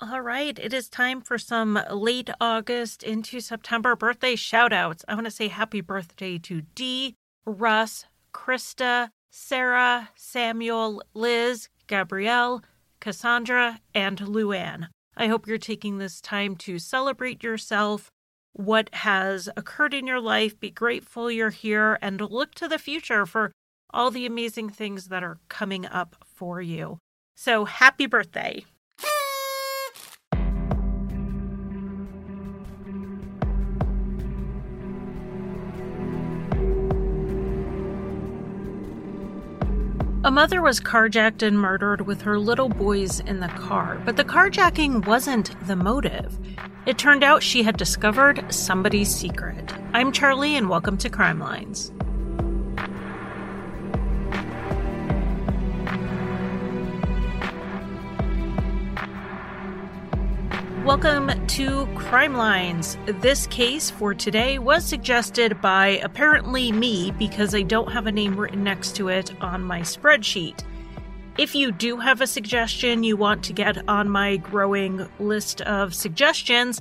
All right, it is time for some late August into September birthday shout outs. I want to say happy birthday to Dee, Russ, Krista, Sarah, Samuel, Liz, Gabrielle, Cassandra, and Luann. I hope you're taking this time to celebrate yourself, what has occurred in your life, be grateful you're here, and look to the future for all the amazing things that are coming up for you. So, happy birthday! A mother was carjacked and murdered with her little boys in the car, but the carjacking wasn't the motive. It turned out she had discovered somebody's secret. I'm Charlie, and welcome to Crime Lines. Welcome to Crime Lines. This case for today was suggested by apparently me because I don't have a name written next to it on my spreadsheet. If you do have a suggestion you want to get on my growing list of suggestions,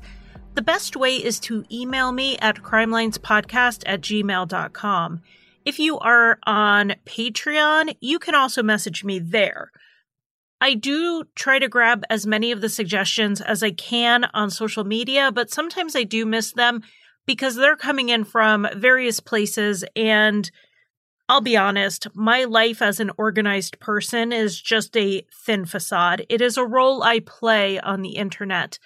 the best way is to email me at crimelinespodcast at gmail.com. If you are on Patreon, you can also message me there. I do try to grab as many of the suggestions as I can on social media, but sometimes I do miss them because they're coming in from various places. And I'll be honest, my life as an organized person is just a thin facade. It is a role I play on the internet.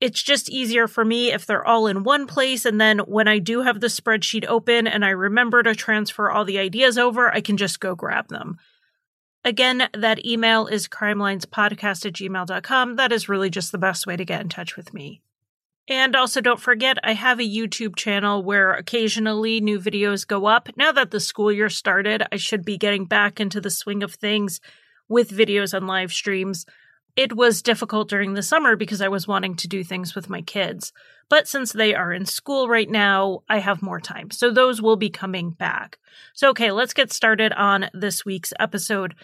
It's just easier for me if they're all in one place. And then when I do have the spreadsheet open and I remember to transfer all the ideas over, I can just go grab them. Again, that email is crimelinespodcast at gmail.com. That is really just the best way to get in touch with me. And also, don't forget, I have a YouTube channel where occasionally new videos go up. Now that the school year started, I should be getting back into the swing of things with videos and live streams. It was difficult during the summer because I was wanting to do things with my kids. But since they are in school right now, I have more time. So those will be coming back. So, okay, let's get started on this week's episode.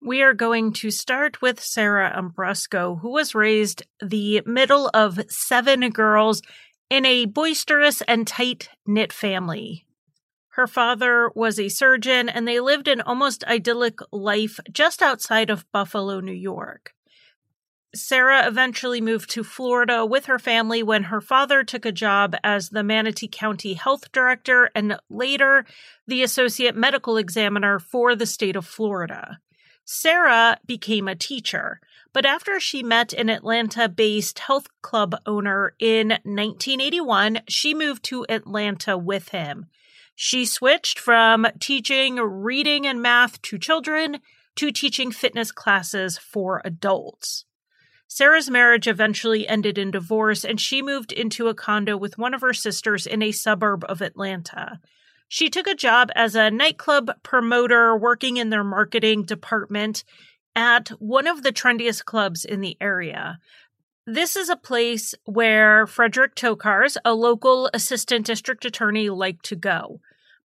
We are going to start with Sarah Ambrusko, who was raised the middle of seven girls in a boisterous and tight knit family. Her father was a surgeon, and they lived an almost idyllic life just outside of Buffalo, New York. Sarah eventually moved to Florida with her family when her father took a job as the Manatee County Health Director and later the Associate Medical Examiner for the state of Florida. Sarah became a teacher, but after she met an Atlanta based health club owner in 1981, she moved to Atlanta with him. She switched from teaching reading and math to children to teaching fitness classes for adults. Sarah's marriage eventually ended in divorce, and she moved into a condo with one of her sisters in a suburb of Atlanta. She took a job as a nightclub promoter working in their marketing department at one of the trendiest clubs in the area. This is a place where Frederick Tokars, a local assistant district attorney, liked to go.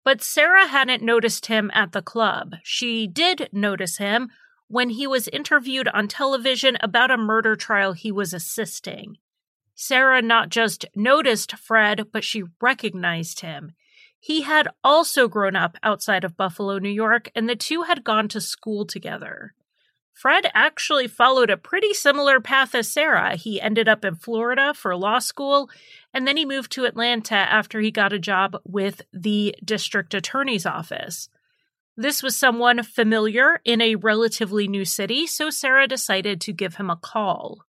But Sarah hadn't noticed him at the club. She did notice him when he was interviewed on television about a murder trial he was assisting. Sarah not just noticed Fred, but she recognized him. He had also grown up outside of Buffalo, New York, and the two had gone to school together. Fred actually followed a pretty similar path as Sarah. He ended up in Florida for law school, and then he moved to Atlanta after he got a job with the district attorney's office. This was someone familiar in a relatively new city, so Sarah decided to give him a call.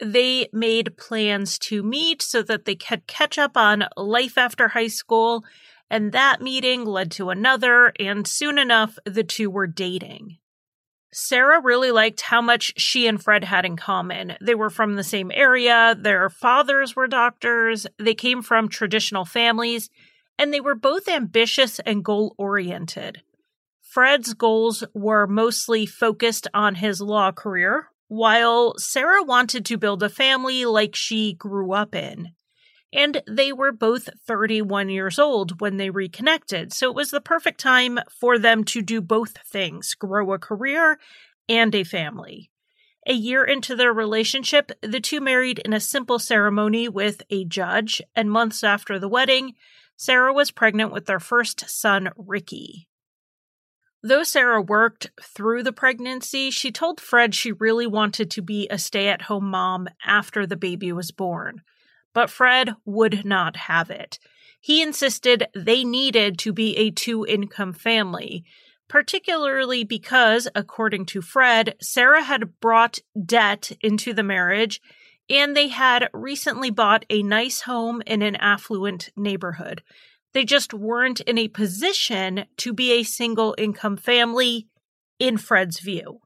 They made plans to meet so that they could catch up on life after high school, and that meeting led to another, and soon enough, the two were dating. Sarah really liked how much she and Fred had in common. They were from the same area, their fathers were doctors, they came from traditional families, and they were both ambitious and goal oriented. Fred's goals were mostly focused on his law career, while Sarah wanted to build a family like she grew up in. And they were both 31 years old when they reconnected, so it was the perfect time for them to do both things grow a career and a family. A year into their relationship, the two married in a simple ceremony with a judge, and months after the wedding, Sarah was pregnant with their first son, Ricky. Though Sarah worked through the pregnancy, she told Fred she really wanted to be a stay at home mom after the baby was born. But Fred would not have it. He insisted they needed to be a two income family, particularly because, according to Fred, Sarah had brought debt into the marriage and they had recently bought a nice home in an affluent neighborhood. They just weren't in a position to be a single income family, in Fred's view.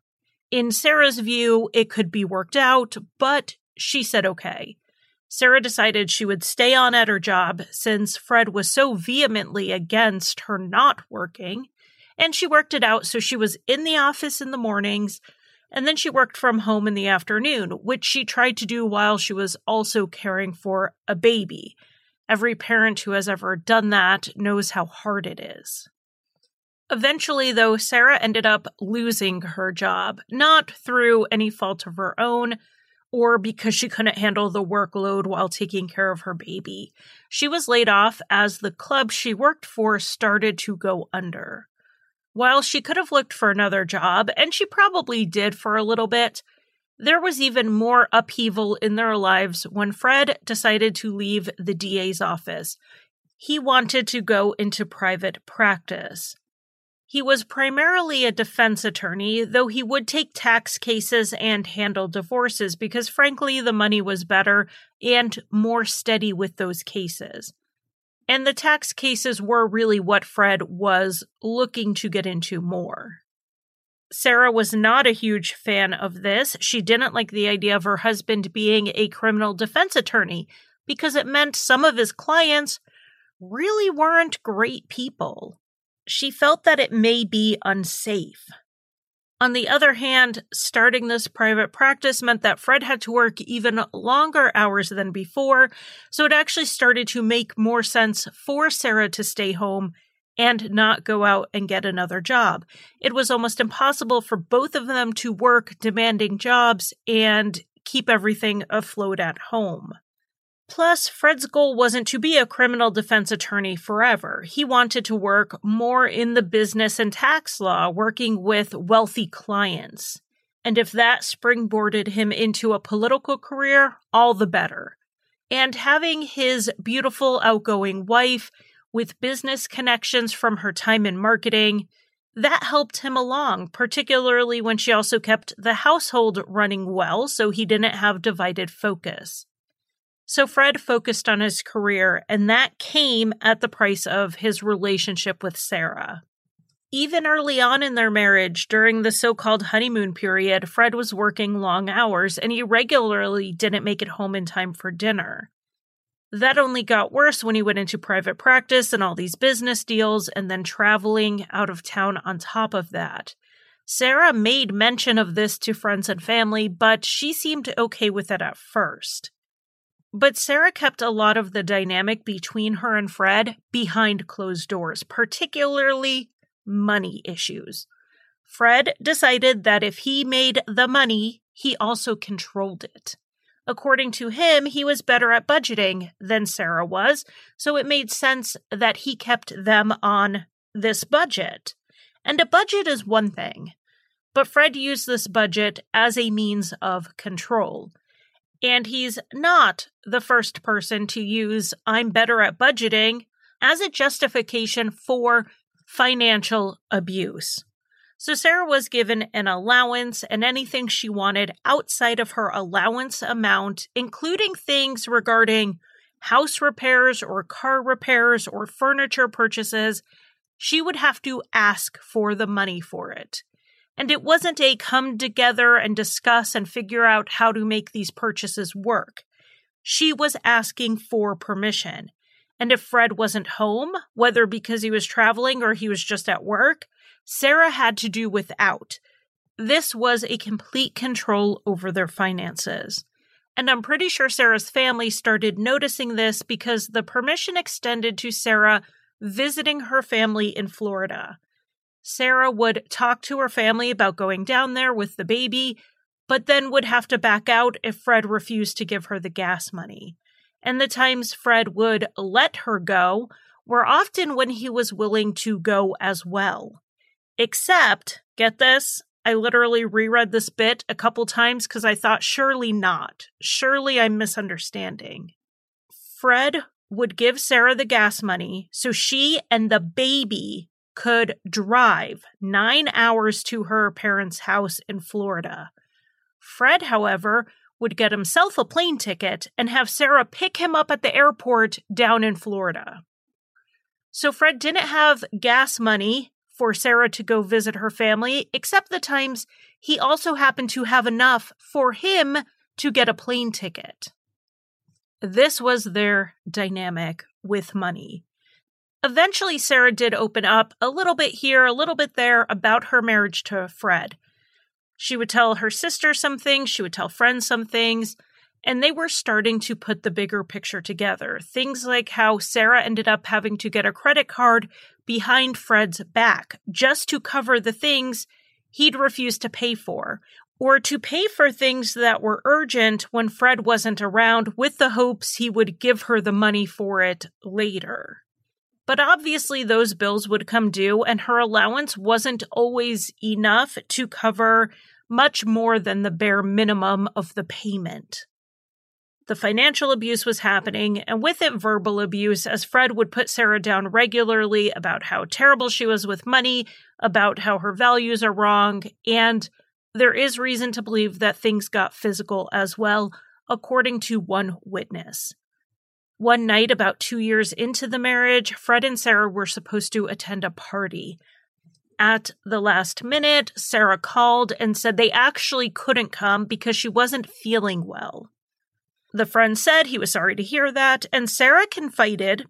In Sarah's view, it could be worked out, but she said okay. Sarah decided she would stay on at her job since Fred was so vehemently against her not working, and she worked it out so she was in the office in the mornings and then she worked from home in the afternoon, which she tried to do while she was also caring for a baby. Every parent who has ever done that knows how hard it is. Eventually, though, Sarah ended up losing her job, not through any fault of her own or because she couldn't handle the workload while taking care of her baby. She was laid off as the club she worked for started to go under. While she could have looked for another job, and she probably did for a little bit, there was even more upheaval in their lives when Fred decided to leave the DA's office. He wanted to go into private practice. He was primarily a defense attorney, though he would take tax cases and handle divorces because, frankly, the money was better and more steady with those cases. And the tax cases were really what Fred was looking to get into more. Sarah was not a huge fan of this. She didn't like the idea of her husband being a criminal defense attorney because it meant some of his clients really weren't great people. She felt that it may be unsafe. On the other hand, starting this private practice meant that Fred had to work even longer hours than before, so it actually started to make more sense for Sarah to stay home and not go out and get another job. It was almost impossible for both of them to work demanding jobs and keep everything afloat at home. Plus, Fred's goal wasn't to be a criminal defense attorney forever. He wanted to work more in the business and tax law, working with wealthy clients. And if that springboarded him into a political career, all the better. And having his beautiful, outgoing wife with business connections from her time in marketing, that helped him along, particularly when she also kept the household running well so he didn't have divided focus. So Fred focused on his career, and that came at the price of his relationship with Sarah. Even early on in their marriage, during the so called honeymoon period, Fred was working long hours and he regularly didn't make it home in time for dinner. That only got worse when he went into private practice and all these business deals and then traveling out of town on top of that. Sarah made mention of this to friends and family, but she seemed okay with it at first. But Sarah kept a lot of the dynamic between her and Fred behind closed doors, particularly money issues. Fred decided that if he made the money, he also controlled it. According to him, he was better at budgeting than Sarah was, so it made sense that he kept them on this budget. And a budget is one thing, but Fred used this budget as a means of control. And he's not the first person to use I'm better at budgeting as a justification for financial abuse. So Sarah was given an allowance and anything she wanted outside of her allowance amount, including things regarding house repairs or car repairs or furniture purchases, she would have to ask for the money for it. And it wasn't a come together and discuss and figure out how to make these purchases work. She was asking for permission. And if Fred wasn't home, whether because he was traveling or he was just at work, Sarah had to do without. This was a complete control over their finances. And I'm pretty sure Sarah's family started noticing this because the permission extended to Sarah visiting her family in Florida. Sarah would talk to her family about going down there with the baby, but then would have to back out if Fred refused to give her the gas money. And the times Fred would let her go were often when he was willing to go as well. Except, get this, I literally reread this bit a couple times because I thought, surely not. Surely I'm misunderstanding. Fred would give Sarah the gas money so she and the baby could drive nine hours to her parents' house in Florida. Fred, however, would get himself a plane ticket and have Sarah pick him up at the airport down in Florida. So Fred didn't have gas money for Sarah to go visit her family, except the times he also happened to have enough for him to get a plane ticket. This was their dynamic with money. Eventually, Sarah did open up a little bit here, a little bit there about her marriage to Fred. She would tell her sister some things, she would tell friends some things, and they were starting to put the bigger picture together. Things like how Sarah ended up having to get a credit card behind Fred's back just to cover the things he'd refused to pay for, or to pay for things that were urgent when Fred wasn't around with the hopes he would give her the money for it later. But obviously, those bills would come due, and her allowance wasn't always enough to cover much more than the bare minimum of the payment. The financial abuse was happening, and with it, verbal abuse, as Fred would put Sarah down regularly about how terrible she was with money, about how her values are wrong, and there is reason to believe that things got physical as well, according to one witness. One night, about two years into the marriage, Fred and Sarah were supposed to attend a party. At the last minute, Sarah called and said they actually couldn't come because she wasn't feeling well. The friend said he was sorry to hear that, and Sarah confided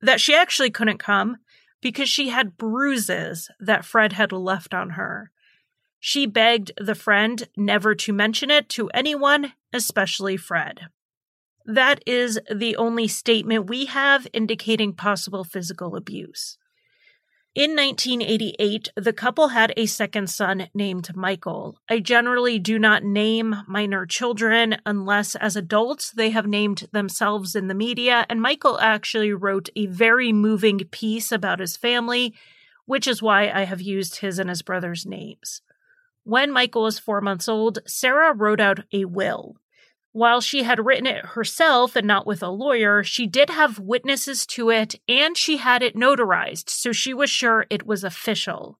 that she actually couldn't come because she had bruises that Fred had left on her. She begged the friend never to mention it to anyone, especially Fred. That is the only statement we have indicating possible physical abuse. In 1988, the couple had a second son named Michael. I generally do not name minor children unless, as adults, they have named themselves in the media, and Michael actually wrote a very moving piece about his family, which is why I have used his and his brother's names. When Michael was four months old, Sarah wrote out a will. While she had written it herself and not with a lawyer, she did have witnesses to it and she had it notarized, so she was sure it was official.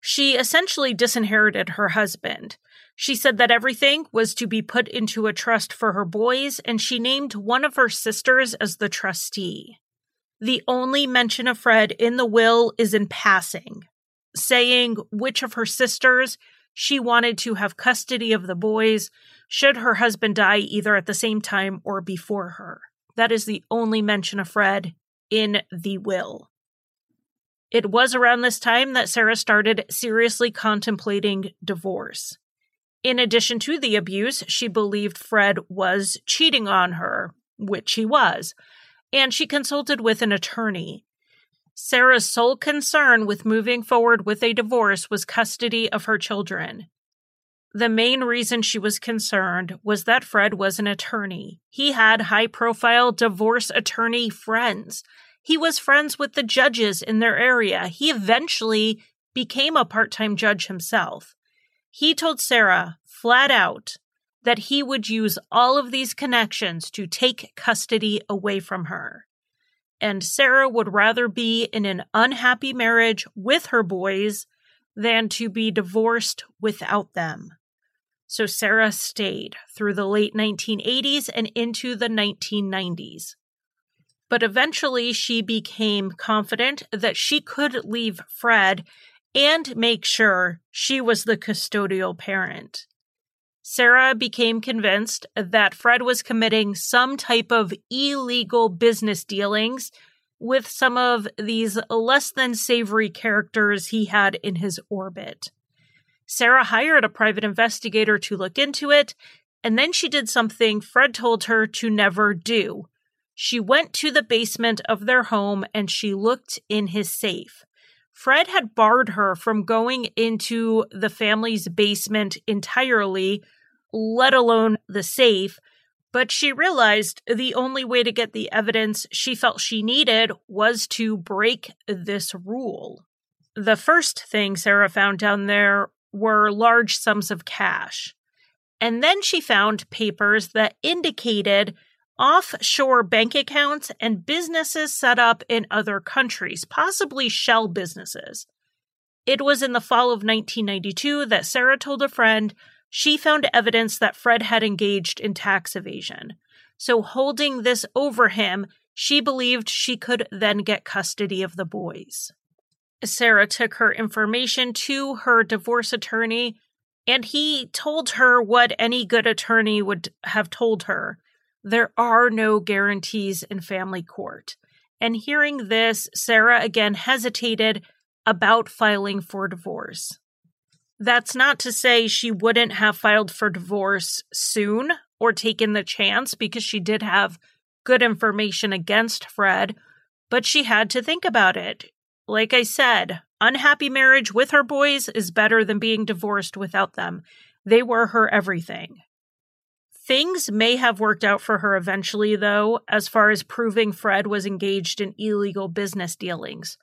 She essentially disinherited her husband. She said that everything was to be put into a trust for her boys, and she named one of her sisters as the trustee. The only mention of Fred in the will is in passing, saying which of her sisters she wanted to have custody of the boys should her husband die either at the same time or before her. That is the only mention of Fred in the will. It was around this time that Sarah started seriously contemplating divorce. In addition to the abuse, she believed Fred was cheating on her, which he was, and she consulted with an attorney. Sarah's sole concern with moving forward with a divorce was custody of her children. The main reason she was concerned was that Fred was an attorney. He had high profile divorce attorney friends. He was friends with the judges in their area. He eventually became a part time judge himself. He told Sarah flat out that he would use all of these connections to take custody away from her. And Sarah would rather be in an unhappy marriage with her boys than to be divorced without them. So Sarah stayed through the late 1980s and into the 1990s. But eventually she became confident that she could leave Fred and make sure she was the custodial parent. Sarah became convinced that Fred was committing some type of illegal business dealings with some of these less than savory characters he had in his orbit. Sarah hired a private investigator to look into it, and then she did something Fred told her to never do. She went to the basement of their home and she looked in his safe. Fred had barred her from going into the family's basement entirely, let alone the safe. But she realized the only way to get the evidence she felt she needed was to break this rule. The first thing Sarah found down there were large sums of cash. And then she found papers that indicated offshore bank accounts and businesses set up in other countries, possibly shell businesses. It was in the fall of 1992 that Sarah told a friend she found evidence that Fred had engaged in tax evasion. So, holding this over him, she believed she could then get custody of the boys. Sarah took her information to her divorce attorney, and he told her what any good attorney would have told her there are no guarantees in family court. And hearing this, Sarah again hesitated about filing for divorce. That's not to say she wouldn't have filed for divorce soon or taken the chance because she did have good information against Fred, but she had to think about it. Like I said, unhappy marriage with her boys is better than being divorced without them. They were her everything. Things may have worked out for her eventually, though, as far as proving Fred was engaged in illegal business dealings.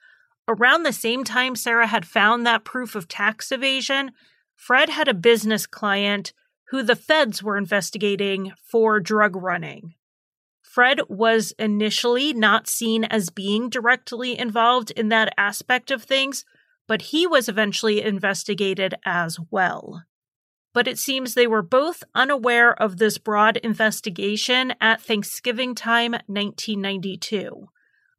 Around the same time Sarah had found that proof of tax evasion, Fred had a business client who the feds were investigating for drug running. Fred was initially not seen as being directly involved in that aspect of things, but he was eventually investigated as well but it seems they were both unaware of this broad investigation at Thanksgiving time 1992.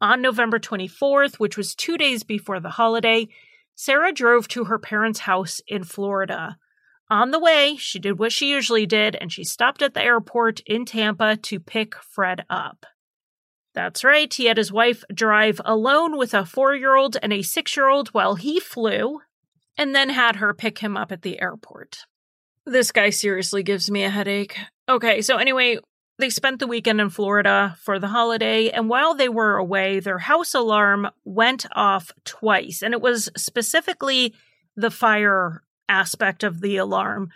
On November 24th, which was two days before the holiday, Sarah drove to her parents' house in Florida. On the way, she did what she usually did and she stopped at the airport in Tampa to pick Fred up. That's right, he had his wife drive alone with a four year old and a six year old while he flew, and then had her pick him up at the airport. This guy seriously gives me a headache. Okay, so anyway, they spent the weekend in Florida for the holiday, and while they were away, their house alarm went off twice. And it was specifically the fire aspect of the alarm.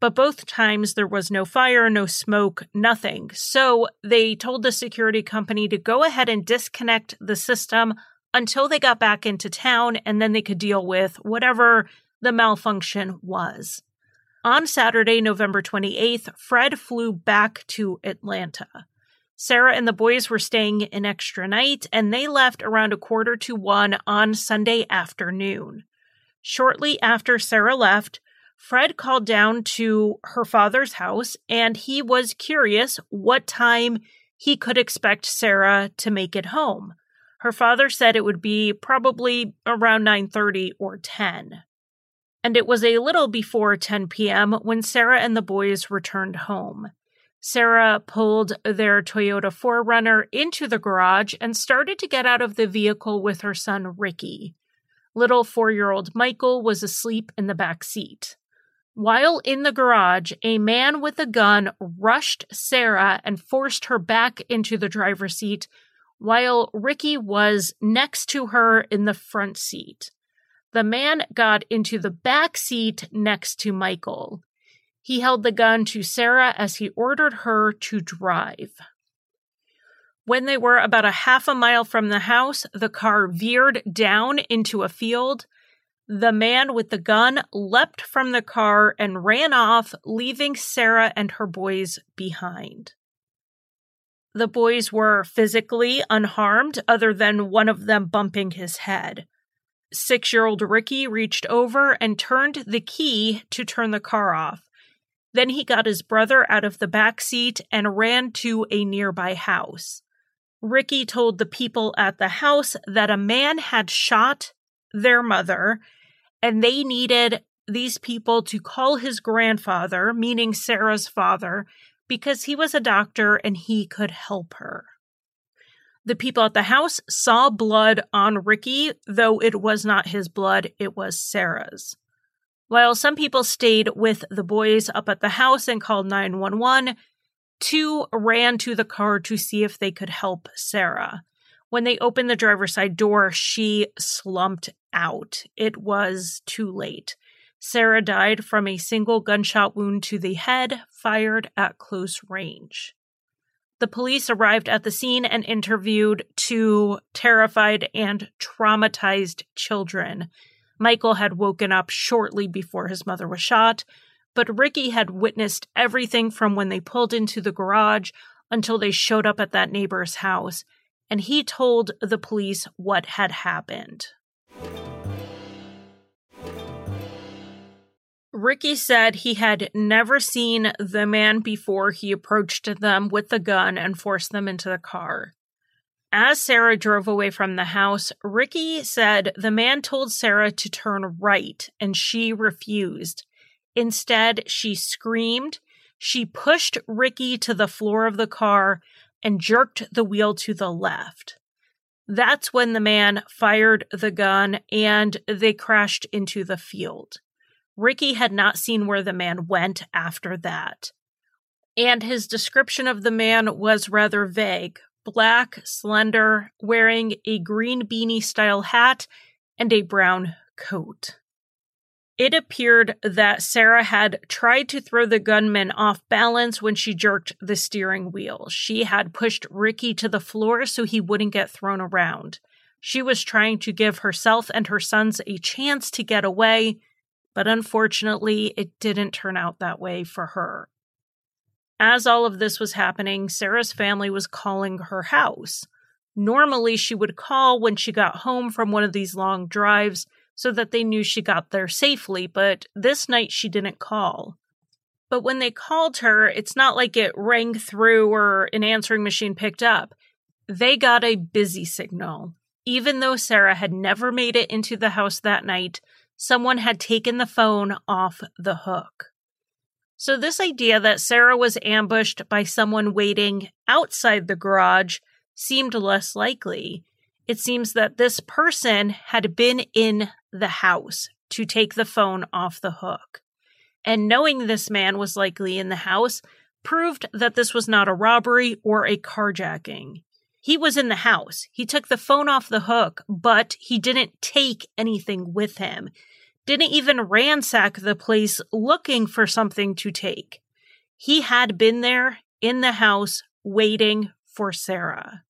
But both times there was no fire, no smoke, nothing. So they told the security company to go ahead and disconnect the system until they got back into town, and then they could deal with whatever the malfunction was. On Saturday, November 28th, Fred flew back to Atlanta. Sarah and the boys were staying an extra night, and they left around a quarter to one on Sunday afternoon. Shortly after Sarah left, Fred called down to her father's house and he was curious what time he could expect Sarah to make it home. Her father said it would be probably around 9:30 or 10 and it was a little before 10 p.m. when Sarah and the boys returned home. Sarah pulled their Toyota 4Runner into the garage and started to get out of the vehicle with her son Ricky. Little four year old Michael was asleep in the back seat. While in the garage, a man with a gun rushed Sarah and forced her back into the driver's seat, while Ricky was next to her in the front seat. The man got into the back seat next to Michael. He held the gun to Sarah as he ordered her to drive. When they were about a half a mile from the house, the car veered down into a field. The man with the gun leapt from the car and ran off, leaving Sarah and her boys behind. The boys were physically unharmed, other than one of them bumping his head. Six year old Ricky reached over and turned the key to turn the car off. Then he got his brother out of the back seat and ran to a nearby house. Ricky told the people at the house that a man had shot their mother and they needed these people to call his grandfather, meaning Sarah's father, because he was a doctor and he could help her. The people at the house saw blood on Ricky, though it was not his blood, it was Sarah's. While some people stayed with the boys up at the house and called 911, two ran to the car to see if they could help Sarah. When they opened the driver's side door, she slumped out. It was too late. Sarah died from a single gunshot wound to the head, fired at close range. The police arrived at the scene and interviewed two terrified and traumatized children. Michael had woken up shortly before his mother was shot, but Ricky had witnessed everything from when they pulled into the garage until they showed up at that neighbor's house, and he told the police what had happened. Ricky said he had never seen the man before he approached them with the gun and forced them into the car. As Sarah drove away from the house, Ricky said the man told Sarah to turn right and she refused. Instead, she screamed. She pushed Ricky to the floor of the car and jerked the wheel to the left. That's when the man fired the gun and they crashed into the field. Ricky had not seen where the man went after that. And his description of the man was rather vague black, slender, wearing a green beanie style hat and a brown coat. It appeared that Sarah had tried to throw the gunman off balance when she jerked the steering wheel. She had pushed Ricky to the floor so he wouldn't get thrown around. She was trying to give herself and her sons a chance to get away, but unfortunately, it didn't turn out that way for her. As all of this was happening, Sarah's family was calling her house. Normally, she would call when she got home from one of these long drives so that they knew she got there safely, but this night she didn't call. But when they called her, it's not like it rang through or an answering machine picked up. They got a busy signal. Even though Sarah had never made it into the house that night, someone had taken the phone off the hook. So, this idea that Sarah was ambushed by someone waiting outside the garage seemed less likely. It seems that this person had been in the house to take the phone off the hook. And knowing this man was likely in the house proved that this was not a robbery or a carjacking. He was in the house. He took the phone off the hook, but he didn't take anything with him. Didn't even ransack the place looking for something to take. He had been there in the house waiting for Sarah,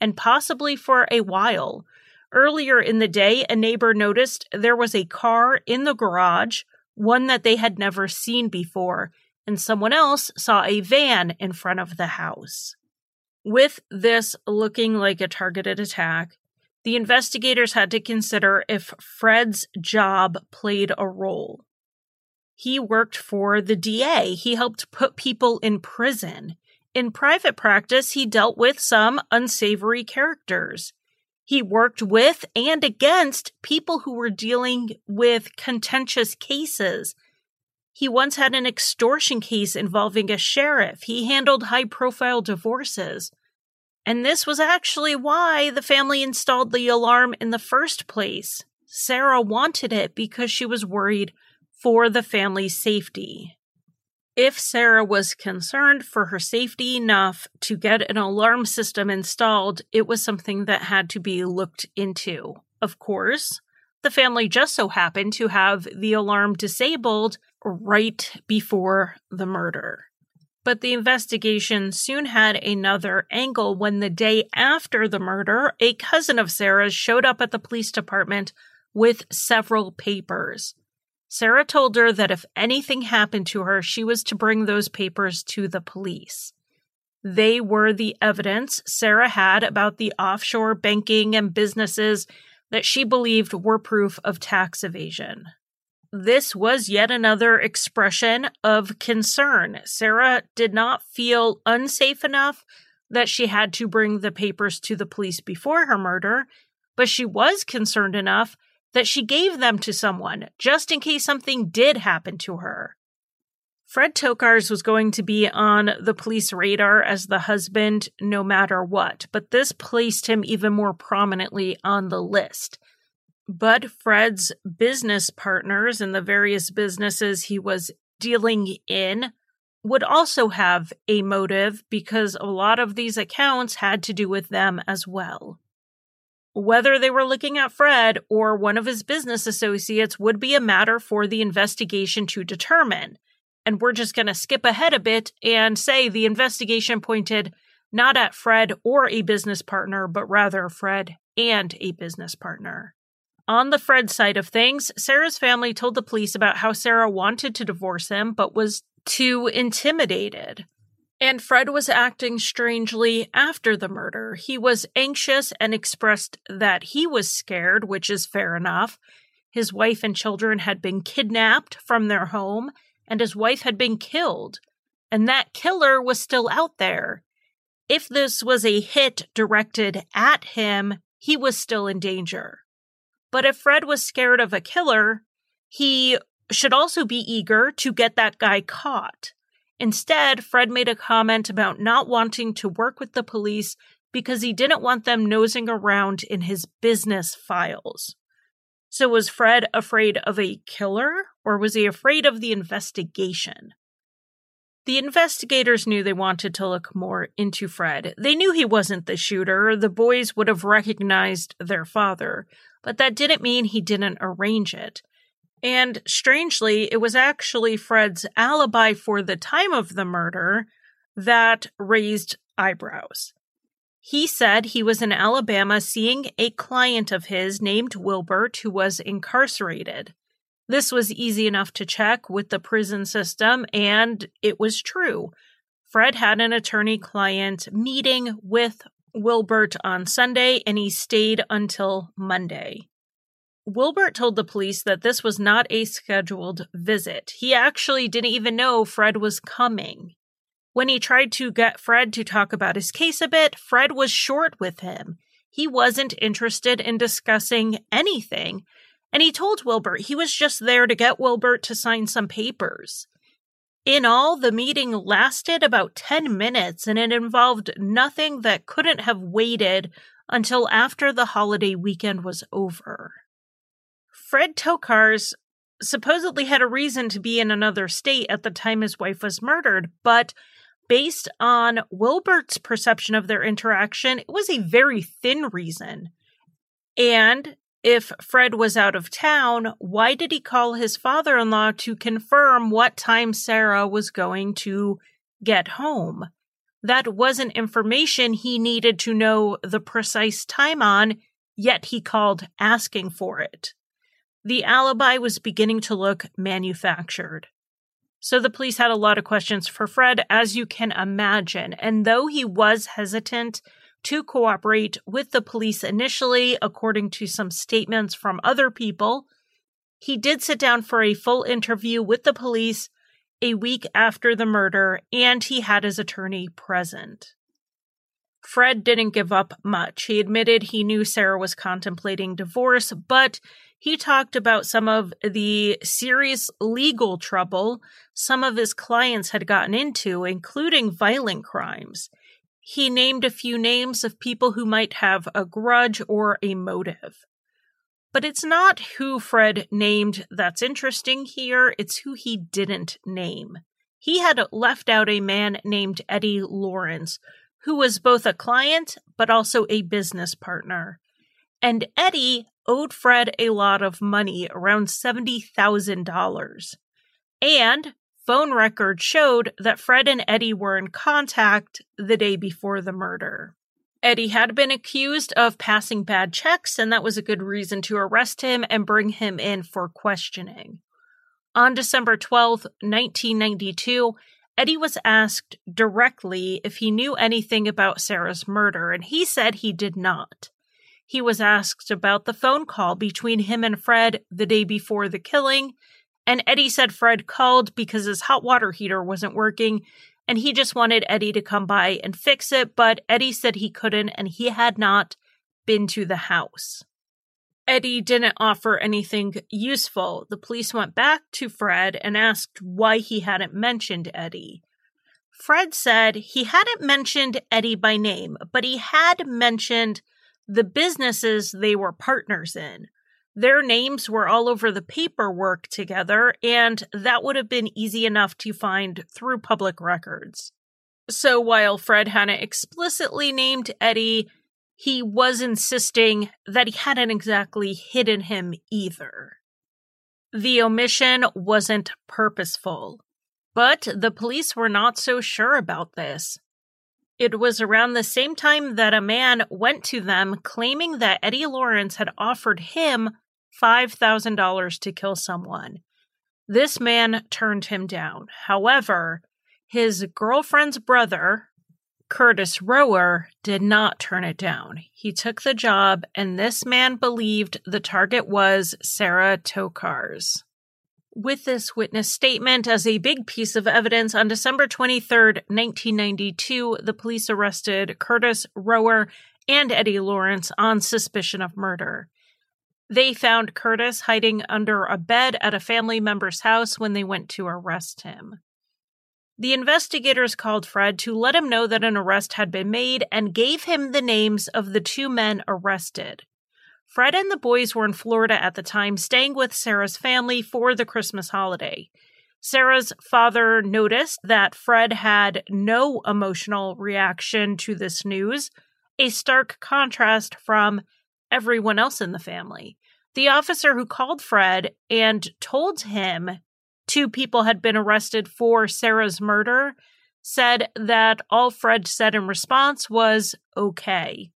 and possibly for a while. Earlier in the day, a neighbor noticed there was a car in the garage, one that they had never seen before, and someone else saw a van in front of the house. With this looking like a targeted attack, the investigators had to consider if Fred's job played a role. He worked for the DA. He helped put people in prison. In private practice, he dealt with some unsavory characters. He worked with and against people who were dealing with contentious cases. He once had an extortion case involving a sheriff. He handled high profile divorces. And this was actually why the family installed the alarm in the first place. Sarah wanted it because she was worried for the family's safety. If Sarah was concerned for her safety enough to get an alarm system installed, it was something that had to be looked into. Of course, the family just so happened to have the alarm disabled right before the murder. But the investigation soon had another angle when the day after the murder, a cousin of Sarah's showed up at the police department with several papers. Sarah told her that if anything happened to her, she was to bring those papers to the police. They were the evidence Sarah had about the offshore banking and businesses that she believed were proof of tax evasion. This was yet another expression of concern. Sarah did not feel unsafe enough that she had to bring the papers to the police before her murder, but she was concerned enough that she gave them to someone just in case something did happen to her. Fred Tokars was going to be on the police radar as the husband no matter what, but this placed him even more prominently on the list. But Fred's business partners and the various businesses he was dealing in would also have a motive because a lot of these accounts had to do with them as well. Whether they were looking at Fred or one of his business associates would be a matter for the investigation to determine. And we're just going to skip ahead a bit and say the investigation pointed not at Fred or a business partner, but rather Fred and a business partner. On the Fred side of things, Sarah's family told the police about how Sarah wanted to divorce him, but was too intimidated. And Fred was acting strangely after the murder. He was anxious and expressed that he was scared, which is fair enough. His wife and children had been kidnapped from their home, and his wife had been killed. And that killer was still out there. If this was a hit directed at him, he was still in danger. But if Fred was scared of a killer, he should also be eager to get that guy caught. Instead, Fred made a comment about not wanting to work with the police because he didn't want them nosing around in his business files. So, was Fred afraid of a killer, or was he afraid of the investigation? The investigators knew they wanted to look more into Fred. They knew he wasn't the shooter. The boys would have recognized their father, but that didn't mean he didn't arrange it. And strangely, it was actually Fred's alibi for the time of the murder that raised eyebrows. He said he was in Alabama seeing a client of his named Wilbert who was incarcerated. This was easy enough to check with the prison system, and it was true. Fred had an attorney client meeting with Wilbert on Sunday, and he stayed until Monday. Wilbert told the police that this was not a scheduled visit. He actually didn't even know Fred was coming. When he tried to get Fred to talk about his case a bit, Fred was short with him. He wasn't interested in discussing anything, and he told Wilbert he was just there to get Wilbert to sign some papers. In all, the meeting lasted about 10 minutes and it involved nothing that couldn't have waited until after the holiday weekend was over. Fred Tokars supposedly had a reason to be in another state at the time his wife was murdered, but based on Wilbert's perception of their interaction, it was a very thin reason. And if Fred was out of town, why did he call his father in law to confirm what time Sarah was going to get home? That wasn't information he needed to know the precise time on, yet he called asking for it. The alibi was beginning to look manufactured. So the police had a lot of questions for Fred, as you can imagine. And though he was hesitant to cooperate with the police initially, according to some statements from other people, he did sit down for a full interview with the police a week after the murder, and he had his attorney present. Fred didn't give up much. He admitted he knew Sarah was contemplating divorce, but he talked about some of the serious legal trouble some of his clients had gotten into, including violent crimes. He named a few names of people who might have a grudge or a motive. But it's not who Fred named that's interesting here, it's who he didn't name. He had left out a man named Eddie Lawrence, who was both a client but also a business partner. And Eddie owed Fred a lot of money, around $70,000. And phone records showed that Fred and Eddie were in contact the day before the murder. Eddie had been accused of passing bad checks, and that was a good reason to arrest him and bring him in for questioning. On December 12, 1992, Eddie was asked directly if he knew anything about Sarah's murder, and he said he did not. He was asked about the phone call between him and Fred the day before the killing, and Eddie said Fred called because his hot water heater wasn't working and he just wanted Eddie to come by and fix it, but Eddie said he couldn't and he had not been to the house. Eddie didn't offer anything useful. The police went back to Fred and asked why he hadn't mentioned Eddie. Fred said he hadn't mentioned Eddie by name, but he had mentioned the businesses they were partners in. Their names were all over the paperwork together, and that would have been easy enough to find through public records. So while Fred hadn't explicitly named Eddie, he was insisting that he hadn't exactly hidden him either. The omission wasn't purposeful, but the police were not so sure about this. It was around the same time that a man went to them claiming that Eddie Lawrence had offered him $5,000 to kill someone. This man turned him down. However, his girlfriend's brother, Curtis Rower, did not turn it down. He took the job, and this man believed the target was Sarah Tokars. With this witness statement as a big piece of evidence, on December 23, 1992, the police arrested Curtis Rower and Eddie Lawrence on suspicion of murder. They found Curtis hiding under a bed at a family member's house when they went to arrest him. The investigators called Fred to let him know that an arrest had been made and gave him the names of the two men arrested. Fred and the boys were in Florida at the time, staying with Sarah's family for the Christmas holiday. Sarah's father noticed that Fred had no emotional reaction to this news, a stark contrast from everyone else in the family. The officer who called Fred and told him two people had been arrested for Sarah's murder said that all Fred said in response was okay.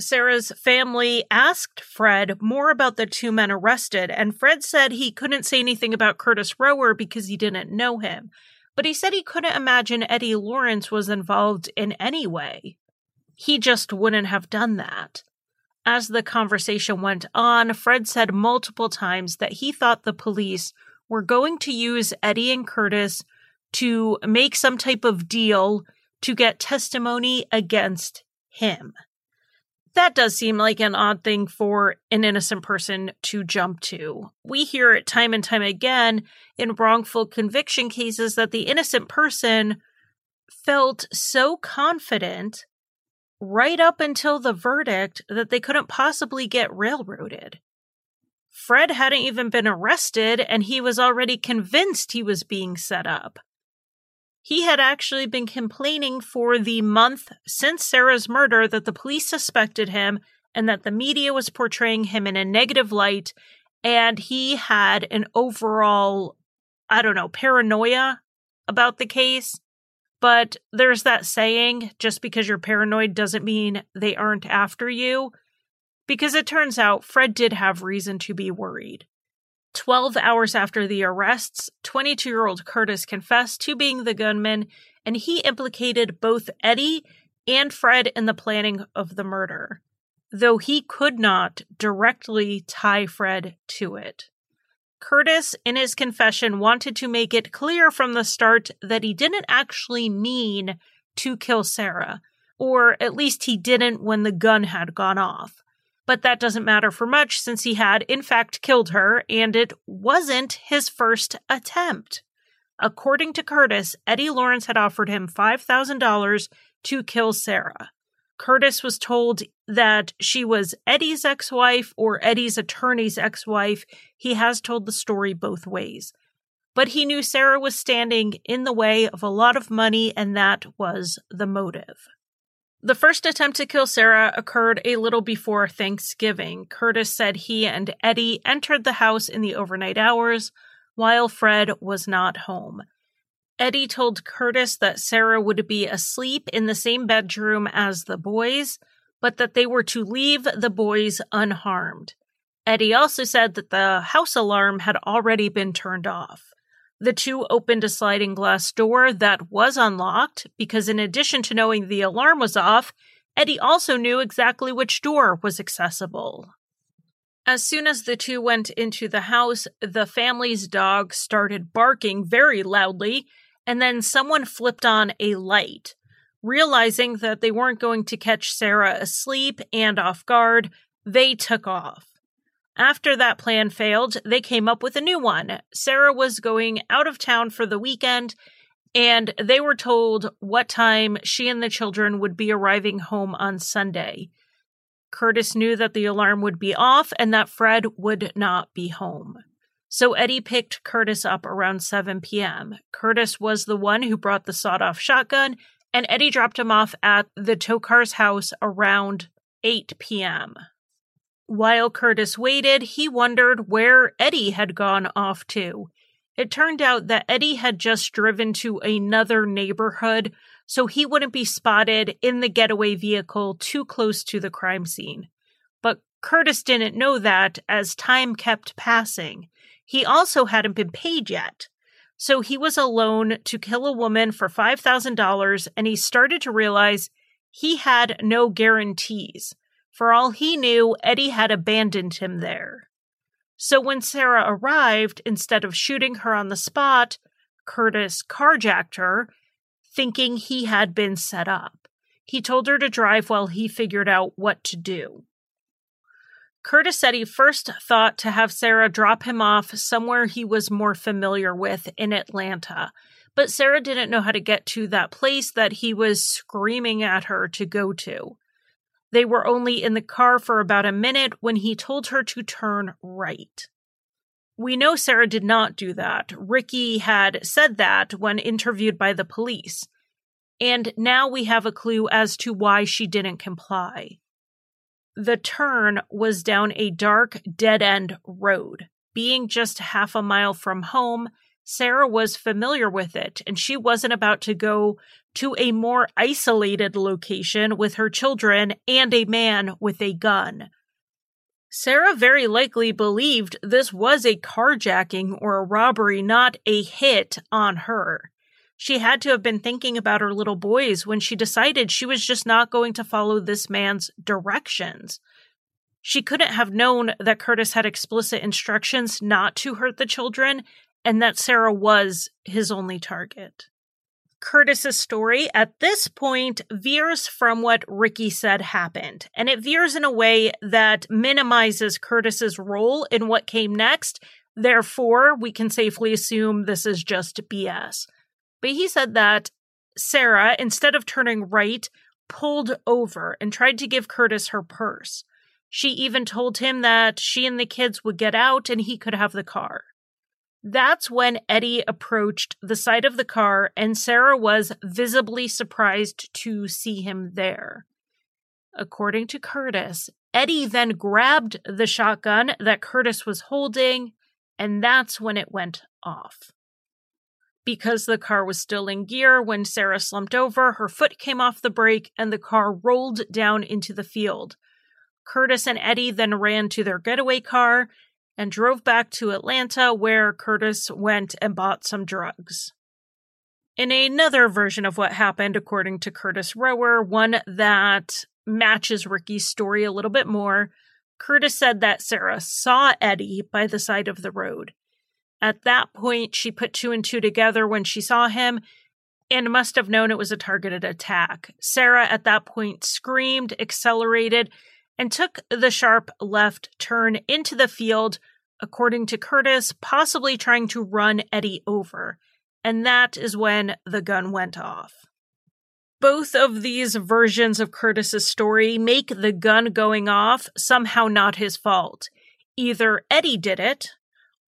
Sarah's family asked Fred more about the two men arrested, and Fred said he couldn't say anything about Curtis Rower because he didn't know him. But he said he couldn't imagine Eddie Lawrence was involved in any way. He just wouldn't have done that. As the conversation went on, Fred said multiple times that he thought the police we're going to use Eddie and Curtis to make some type of deal to get testimony against him. That does seem like an odd thing for an innocent person to jump to. We hear it time and time again in wrongful conviction cases that the innocent person felt so confident right up until the verdict that they couldn't possibly get railroaded. Fred hadn't even been arrested, and he was already convinced he was being set up. He had actually been complaining for the month since Sarah's murder that the police suspected him and that the media was portraying him in a negative light, and he had an overall, I don't know, paranoia about the case. But there's that saying just because you're paranoid doesn't mean they aren't after you because it turns out Fred did have reason to be worried. Twelve hours after the arrests, 22 year old Curtis confessed to being the gunman, and he implicated both Eddie and Fred in the planning of the murder, though he could not directly tie Fred to it. Curtis, in his confession, wanted to make it clear from the start that he didn't actually mean to kill Sarah, or at least he didn't when the gun had gone off but that doesn't matter for much since he had, in fact, killed her, and it wasn't his first attempt. According to Curtis, Eddie Lawrence had offered him $5,000 to kill Sarah. Curtis was told that she was Eddie's ex wife or Eddie's attorney's ex wife. He has told the story both ways. But he knew Sarah was standing in the way of a lot of money, and that was the motive. The first attempt to kill Sarah occurred a little before Thanksgiving. Curtis said he and Eddie entered the house in the overnight hours while Fred was not home. Eddie told Curtis that Sarah would be asleep in the same bedroom as the boys, but that they were to leave the boys unharmed. Eddie also said that the house alarm had already been turned off. The two opened a sliding glass door that was unlocked because, in addition to knowing the alarm was off, Eddie also knew exactly which door was accessible. As soon as the two went into the house, the family's dog started barking very loudly, and then someone flipped on a light. Realizing that they weren't going to catch Sarah asleep and off guard, they took off. After that plan failed, they came up with a new one. Sarah was going out of town for the weekend, and they were told what time she and the children would be arriving home on Sunday. Curtis knew that the alarm would be off and that Fred would not be home. So Eddie picked Curtis up around 7 p.m. Curtis was the one who brought the sawed off shotgun, and Eddie dropped him off at the Tokar's house around 8 p.m. While Curtis waited, he wondered where Eddie had gone off to. It turned out that Eddie had just driven to another neighborhood, so he wouldn't be spotted in the getaway vehicle too close to the crime scene. But Curtis didn't know that as time kept passing. He also hadn't been paid yet. So he was alone to kill a woman for $5,000, and he started to realize he had no guarantees. For all he knew, Eddie had abandoned him there. So when Sarah arrived, instead of shooting her on the spot, Curtis carjacked her, thinking he had been set up. He told her to drive while he figured out what to do. Curtis said he first thought to have Sarah drop him off somewhere he was more familiar with in Atlanta, but Sarah didn't know how to get to that place that he was screaming at her to go to. They were only in the car for about a minute when he told her to turn right. We know Sarah did not do that. Ricky had said that when interviewed by the police. And now we have a clue as to why she didn't comply. The turn was down a dark, dead end road. Being just half a mile from home, Sarah was familiar with it, and she wasn't about to go to a more isolated location with her children and a man with a gun. Sarah very likely believed this was a carjacking or a robbery, not a hit on her. She had to have been thinking about her little boys when she decided she was just not going to follow this man's directions. She couldn't have known that Curtis had explicit instructions not to hurt the children and that Sarah was his only target. Curtis's story at this point veers from what Ricky said happened, and it veers in a way that minimizes Curtis's role in what came next. Therefore, we can safely assume this is just BS. But he said that Sarah, instead of turning right, pulled over and tried to give Curtis her purse. She even told him that she and the kids would get out and he could have the car. That's when Eddie approached the side of the car, and Sarah was visibly surprised to see him there. According to Curtis, Eddie then grabbed the shotgun that Curtis was holding, and that's when it went off. Because the car was still in gear, when Sarah slumped over, her foot came off the brake and the car rolled down into the field. Curtis and Eddie then ran to their getaway car and drove back to Atlanta, where Curtis went and bought some drugs. In another version of what happened, according to Curtis Rower, one that matches Ricky's story a little bit more, Curtis said that Sarah saw Eddie by the side of the road. At that point, she put two and two together when she saw him and must have known it was a targeted attack. Sarah, at that point, screamed, accelerated, and took the sharp left turn into the field, according to Curtis, possibly trying to run Eddie over. And that is when the gun went off. Both of these versions of Curtis's story make the gun going off somehow not his fault. Either Eddie did it,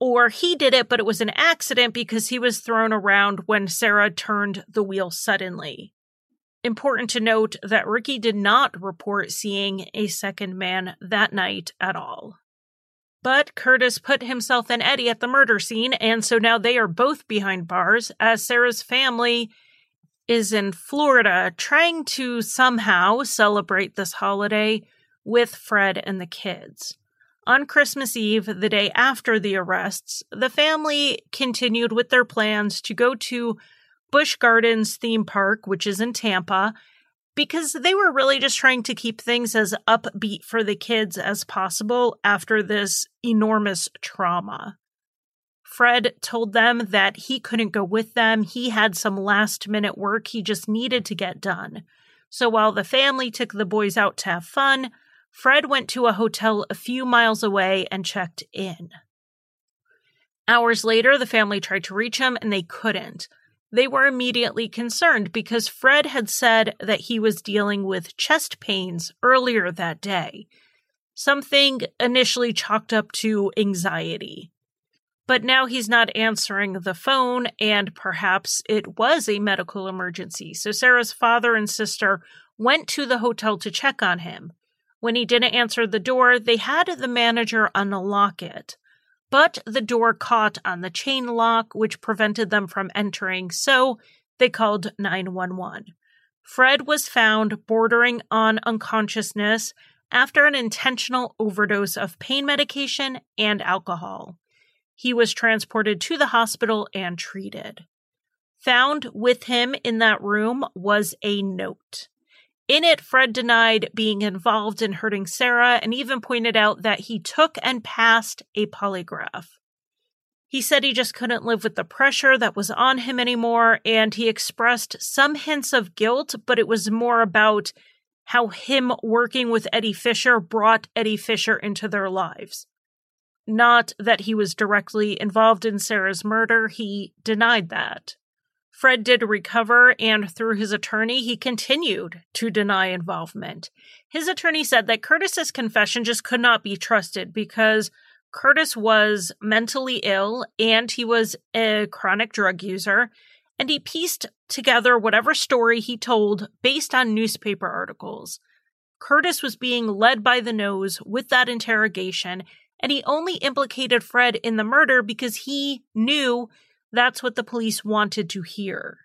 or he did it, but it was an accident because he was thrown around when Sarah turned the wheel suddenly. Important to note that Ricky did not report seeing a second man that night at all. But Curtis put himself and Eddie at the murder scene, and so now they are both behind bars as Sarah's family is in Florida trying to somehow celebrate this holiday with Fred and the kids. On Christmas Eve, the day after the arrests, the family continued with their plans to go to Busch Gardens theme park, which is in Tampa, because they were really just trying to keep things as upbeat for the kids as possible after this enormous trauma. Fred told them that he couldn't go with them. He had some last minute work he just needed to get done. So while the family took the boys out to have fun, Fred went to a hotel a few miles away and checked in. Hours later, the family tried to reach him and they couldn't. They were immediately concerned because Fred had said that he was dealing with chest pains earlier that day, something initially chalked up to anxiety. But now he's not answering the phone, and perhaps it was a medical emergency. So Sarah's father and sister went to the hotel to check on him. When he didn't answer the door, they had the manager unlock it. But the door caught on the chain lock, which prevented them from entering, so they called 911. Fred was found bordering on unconsciousness after an intentional overdose of pain medication and alcohol. He was transported to the hospital and treated. Found with him in that room was a note. In it, Fred denied being involved in hurting Sarah and even pointed out that he took and passed a polygraph. He said he just couldn't live with the pressure that was on him anymore, and he expressed some hints of guilt, but it was more about how him working with Eddie Fisher brought Eddie Fisher into their lives. Not that he was directly involved in Sarah's murder, he denied that. Fred did recover, and through his attorney, he continued to deny involvement. His attorney said that Curtis's confession just could not be trusted because Curtis was mentally ill and he was a chronic drug user, and he pieced together whatever story he told based on newspaper articles. Curtis was being led by the nose with that interrogation, and he only implicated Fred in the murder because he knew that's what the police wanted to hear.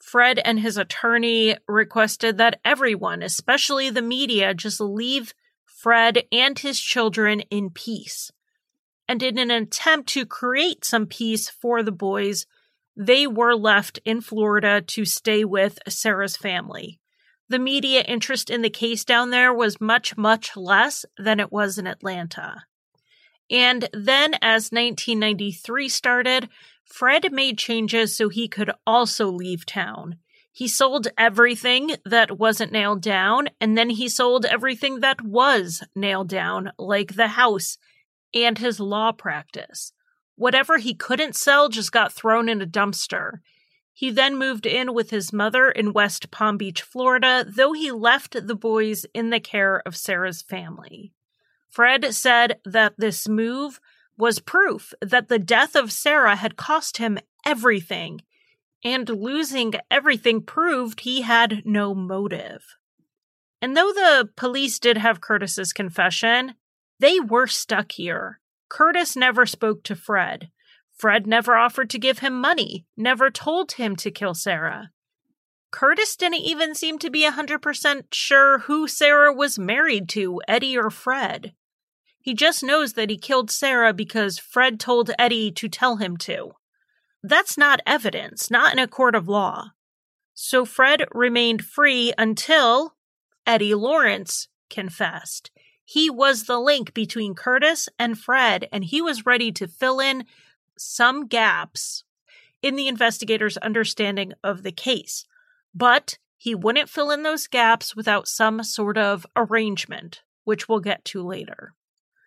Fred and his attorney requested that everyone, especially the media, just leave Fred and his children in peace. And in an attempt to create some peace for the boys, they were left in Florida to stay with Sarah's family. The media interest in the case down there was much, much less than it was in Atlanta. And then, as 1993 started, Fred made changes so he could also leave town. He sold everything that wasn't nailed down, and then he sold everything that was nailed down, like the house and his law practice. Whatever he couldn't sell just got thrown in a dumpster. He then moved in with his mother in West Palm Beach, Florida, though he left the boys in the care of Sarah's family. Fred said that this move was proof that the death of Sarah had cost him everything, and losing everything proved he had no motive. And though the police did have Curtis's confession, they were stuck here. Curtis never spoke to Fred. Fred never offered to give him money, never told him to kill Sarah. Curtis didn't even seem to be a 100% sure who Sarah was married to, Eddie or Fred. He just knows that he killed Sarah because Fred told Eddie to tell him to. That's not evidence, not in a court of law. So Fred remained free until Eddie Lawrence confessed. He was the link between Curtis and Fred, and he was ready to fill in some gaps in the investigator's understanding of the case. But he wouldn't fill in those gaps without some sort of arrangement, which we'll get to later.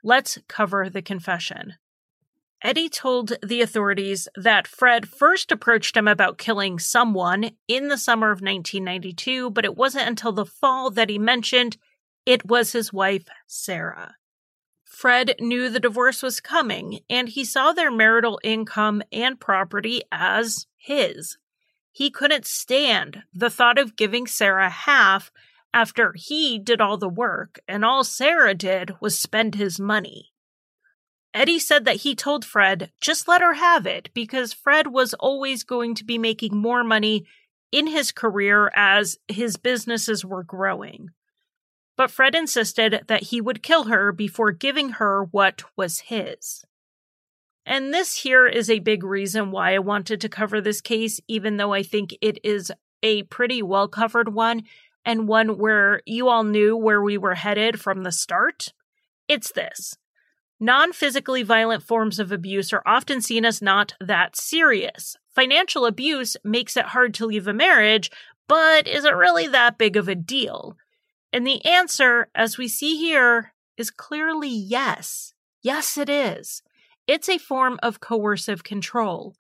Let's cover the confession. Eddie told the authorities that Fred first approached him about killing someone in the summer of 1992, but it wasn't until the fall that he mentioned it was his wife, Sarah. Fred knew the divorce was coming, and he saw their marital income and property as his. He couldn't stand the thought of giving Sarah half after he did all the work and all Sarah did was spend his money. Eddie said that he told Fred, just let her have it, because Fred was always going to be making more money in his career as his businesses were growing. But Fred insisted that he would kill her before giving her what was his. And this here is a big reason why I wanted to cover this case, even though I think it is a pretty well covered one and one where you all knew where we were headed from the start, it's this. Non physically violent forms of abuse are often seen as not that serious. Financial abuse makes it hard to leave a marriage, but is it really that big of a deal? And the answer, as we see here, is clearly yes. Yes, it is. It's a form of coercive control.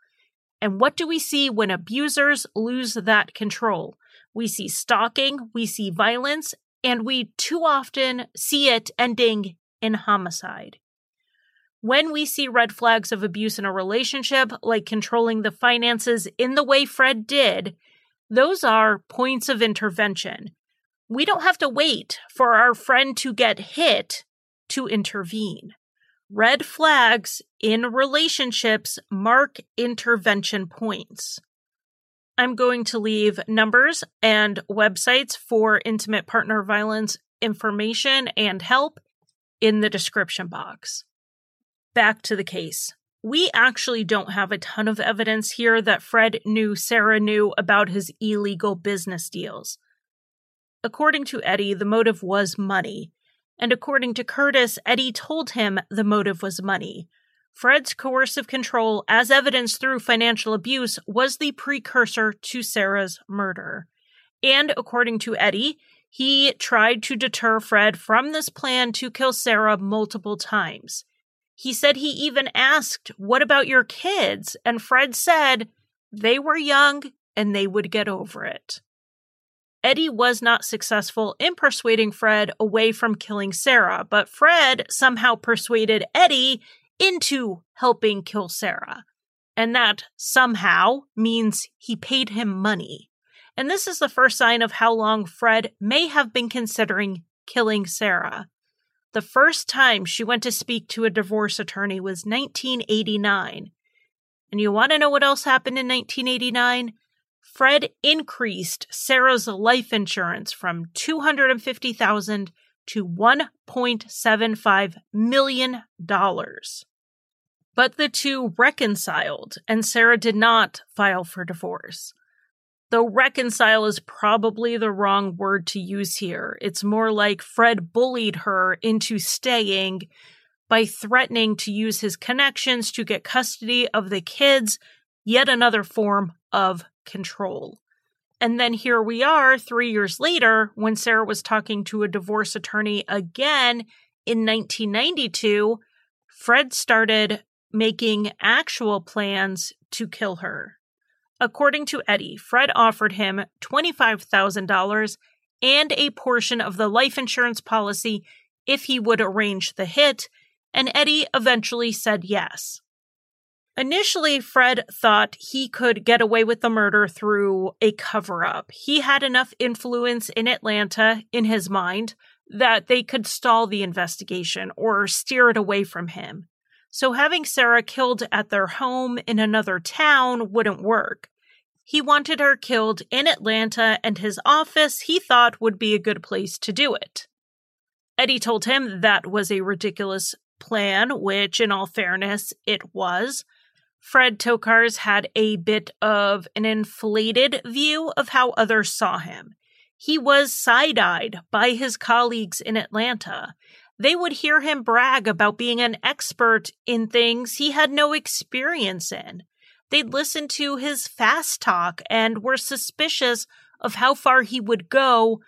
And what do we see when abusers lose that control? We see stalking, we see violence, and we too often see it ending in homicide. When we see red flags of abuse in a relationship, like controlling the finances in the way Fred did, those are points of intervention. We don't have to wait for our friend to get hit to intervene. Red flags in relationships mark intervention points. I'm going to leave numbers and websites for intimate partner violence information and help in the description box. Back to the case. We actually don't have a ton of evidence here that Fred knew Sarah knew about his illegal business deals. According to Eddie, the motive was money. And according to Curtis, Eddie told him the motive was money. Fred's coercive control, as evidenced through financial abuse, was the precursor to Sarah's murder. And according to Eddie, he tried to deter Fred from this plan to kill Sarah multiple times. He said he even asked, What about your kids? And Fred said they were young and they would get over it. Eddie was not successful in persuading Fred away from killing Sarah, but Fred somehow persuaded Eddie into helping kill Sarah. And that somehow means he paid him money. And this is the first sign of how long Fred may have been considering killing Sarah. The first time she went to speak to a divorce attorney was 1989. And you want to know what else happened in 1989? Fred increased Sarah's life insurance from 250,000 to 1.75 million dollars. But the two reconciled and Sarah did not file for divorce. Though reconcile is probably the wrong word to use here. It's more like Fred bullied her into staying by threatening to use his connections to get custody of the kids, yet another form of control. And then here we are three years later when Sarah was talking to a divorce attorney again in 1992. Fred started making actual plans to kill her. According to Eddie, Fred offered him $25,000 and a portion of the life insurance policy if he would arrange the hit, and Eddie eventually said yes. Initially, Fred thought he could get away with the murder through a cover up. He had enough influence in Atlanta, in his mind, that they could stall the investigation or steer it away from him. So having Sarah killed at their home in another town wouldn't work. He wanted her killed in Atlanta, and his office he thought would be a good place to do it. Eddie told him that was a ridiculous plan, which, in all fairness, it was. Fred Tokars had a bit of an inflated view of how others saw him. He was side eyed by his colleagues in Atlanta. They would hear him brag about being an expert in things he had no experience in. They'd listen to his fast talk and were suspicious of how far he would go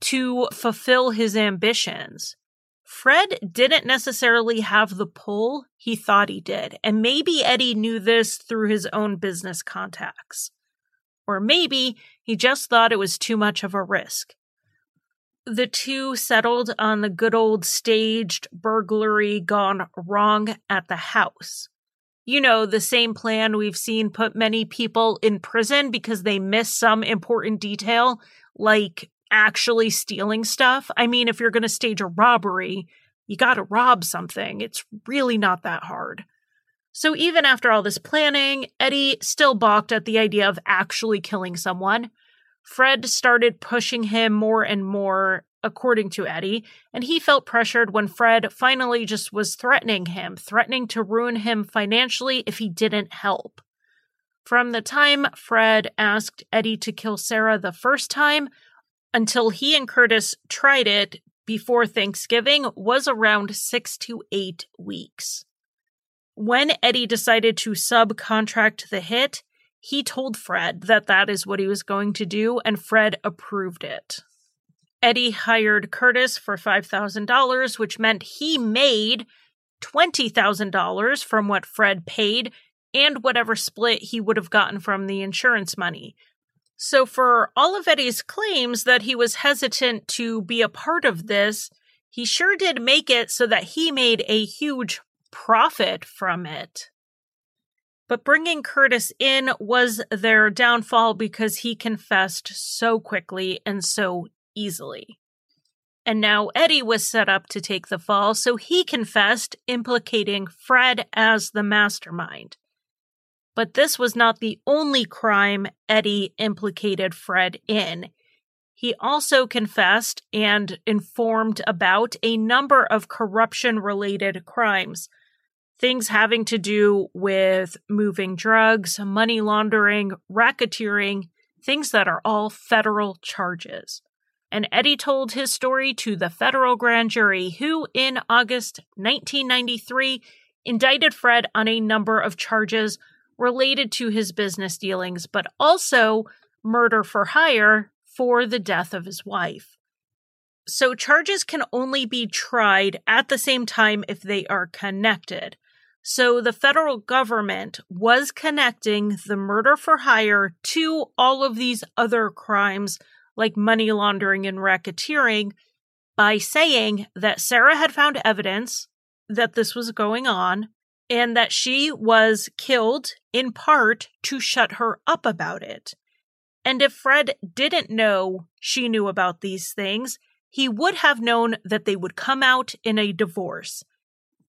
to fulfill his ambitions. Fred didn't necessarily have the pull he thought he did, and maybe Eddie knew this through his own business contacts. Or maybe he just thought it was too much of a risk. The two settled on the good old staged burglary gone wrong at the house you know, the same plan we've seen put many people in prison because they miss some important detail, like actually stealing stuff. I mean, if you're going to stage a robbery, you got to rob something. It's really not that hard. So even after all this planning, Eddie still balked at the idea of actually killing someone. Fred started pushing him more and more according to Eddie, and he felt pressured when Fred finally just was threatening him, threatening to ruin him financially if he didn't help. From the time Fred asked Eddie to kill Sarah the first time until he and Curtis tried it before Thanksgiving was around six to eight weeks. When Eddie decided to subcontract the hit, he told Fred that that is what he was going to do, and Fred approved it. Eddie hired Curtis for $5,000, which meant he made $20,000 from what Fred paid and whatever split he would have gotten from the insurance money. So, for all of Eddie's claims that he was hesitant to be a part of this, he sure did make it so that he made a huge profit from it. But bringing Curtis in was their downfall because he confessed so quickly and so easily. And now Eddie was set up to take the fall, so he confessed, implicating Fred as the mastermind. But this was not the only crime Eddie implicated Fred in. He also confessed and informed about a number of corruption related crimes. Things having to do with moving drugs, money laundering, racketeering, things that are all federal charges. And Eddie told his story to the federal grand jury, who in August 1993 indicted Fred on a number of charges related to his business dealings, but also murder for hire for the death of his wife. So charges can only be tried at the same time if they are connected. So the federal government was connecting the murder for hire to all of these other crimes like money laundering and racketeering by saying that Sarah had found evidence that this was going on and that she was killed in part to shut her up about it. And if Fred didn't know she knew about these things, he would have known that they would come out in a divorce,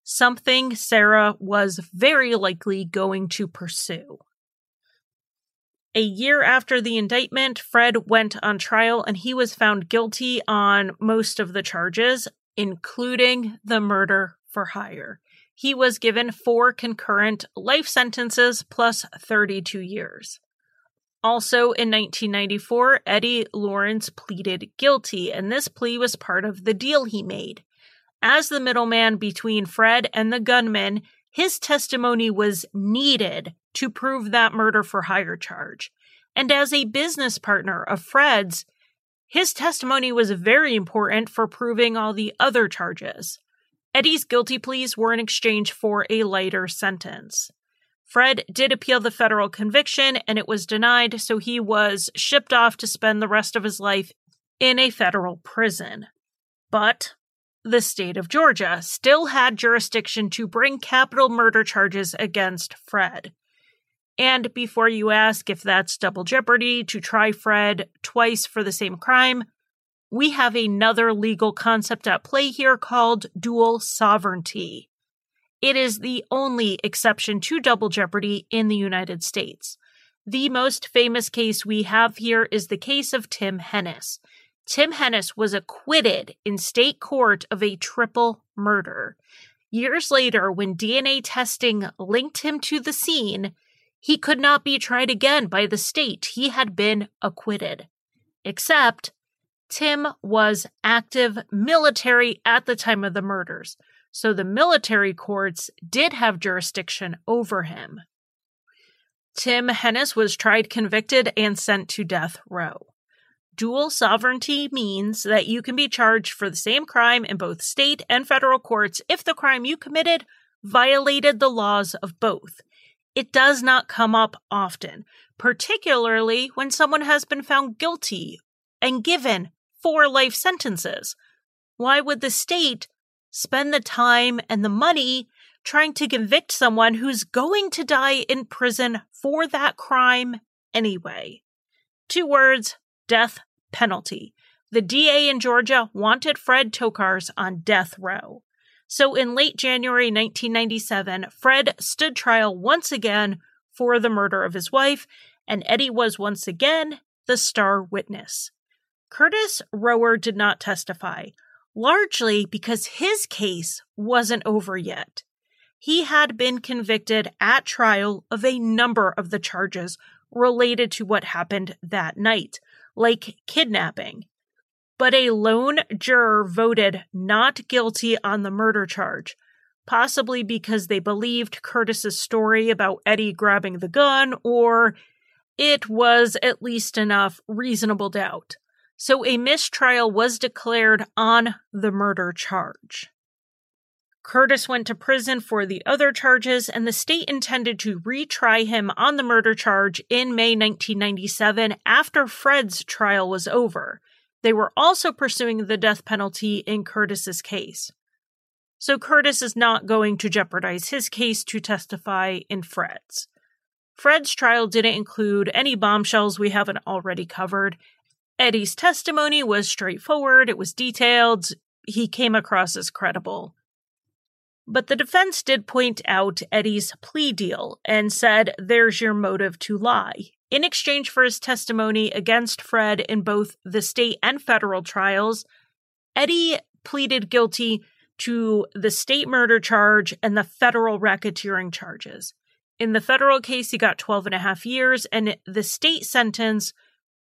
something Sarah was very likely going to pursue. A year after the indictment, Fred went on trial and he was found guilty on most of the charges, including the murder for hire. He was given four concurrent life sentences plus 32 years. Also in 1994, Eddie Lawrence pleaded guilty, and this plea was part of the deal he made. As the middleman between Fred and the gunman, his testimony was needed to prove that murder for hire charge. And as a business partner of Fred's, his testimony was very important for proving all the other charges. Eddie's guilty pleas were in exchange for a lighter sentence. Fred did appeal the federal conviction and it was denied, so he was shipped off to spend the rest of his life in a federal prison. But the state of Georgia still had jurisdiction to bring capital murder charges against Fred. And before you ask if that's double jeopardy to try Fred twice for the same crime, we have another legal concept at play here called dual sovereignty. It is the only exception to double jeopardy in the United States. The most famous case we have here is the case of Tim Hennis. Tim Hennis was acquitted in state court of a triple murder. Years later, when DNA testing linked him to the scene, he could not be tried again by the state. He had been acquitted. Except Tim was active military at the time of the murders, so the military courts did have jurisdiction over him. Tim Hennis was tried, convicted, and sent to death row. Dual sovereignty means that you can be charged for the same crime in both state and federal courts if the crime you committed violated the laws of both. It does not come up often, particularly when someone has been found guilty and given four life sentences. Why would the state spend the time and the money trying to convict someone who's going to die in prison for that crime anyway? Two words death penalty. The DA in Georgia wanted Fred Tokars on death row. So in late January 1997, Fred stood trial once again for the murder of his wife, and Eddie was once again the star witness. Curtis Rower did not testify, largely because his case wasn't over yet. He had been convicted at trial of a number of the charges related to what happened that night, like kidnapping. But a lone juror voted not guilty on the murder charge, possibly because they believed Curtis's story about Eddie grabbing the gun, or it was at least enough reasonable doubt so a mistrial was declared on the murder charge. Curtis went to prison for the other charges, and the state intended to retry him on the murder charge in May 1997 after Fred's trial was over. They were also pursuing the death penalty in Curtis's case. So Curtis is not going to jeopardize his case to testify in Fred's. Fred's trial didn't include any bombshells we haven't already covered, Eddie's testimony was straightforward, it was detailed, he came across as credible. But the defense did point out Eddie's plea deal and said, There's your motive to lie. In exchange for his testimony against Fred in both the state and federal trials, Eddie pleaded guilty to the state murder charge and the federal racketeering charges. In the federal case, he got 12 and a half years, and the state sentence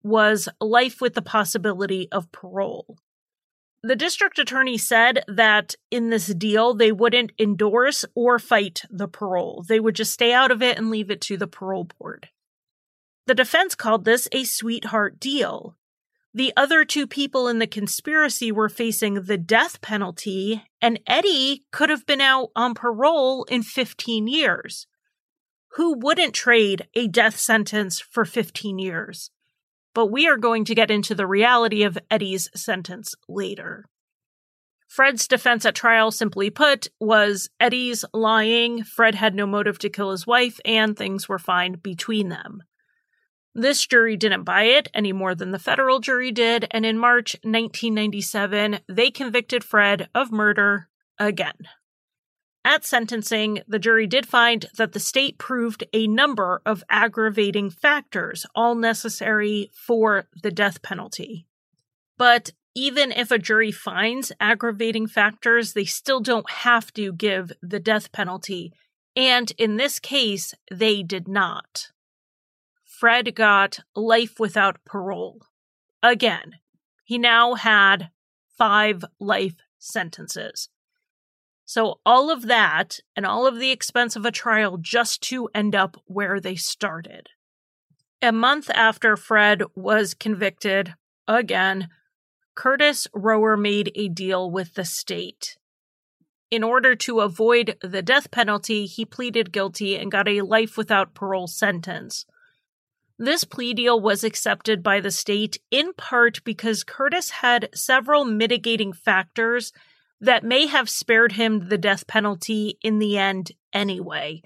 was life with the possibility of parole. The district attorney said that in this deal, they wouldn't endorse or fight the parole. They would just stay out of it and leave it to the parole board. The defense called this a sweetheart deal. The other two people in the conspiracy were facing the death penalty, and Eddie could have been out on parole in 15 years. Who wouldn't trade a death sentence for 15 years? But we are going to get into the reality of Eddie's sentence later. Fred's defense at trial, simply put, was Eddie's lying, Fred had no motive to kill his wife, and things were fine between them. This jury didn't buy it any more than the federal jury did, and in March 1997, they convicted Fred of murder again. At sentencing, the jury did find that the state proved a number of aggravating factors, all necessary for the death penalty. But even if a jury finds aggravating factors, they still don't have to give the death penalty. And in this case, they did not. Fred got life without parole. Again, he now had five life sentences. So, all of that and all of the expense of a trial just to end up where they started. A month after Fred was convicted, again, Curtis Rower made a deal with the state. In order to avoid the death penalty, he pleaded guilty and got a life without parole sentence. This plea deal was accepted by the state in part because Curtis had several mitigating factors that may have spared him the death penalty in the end anyway.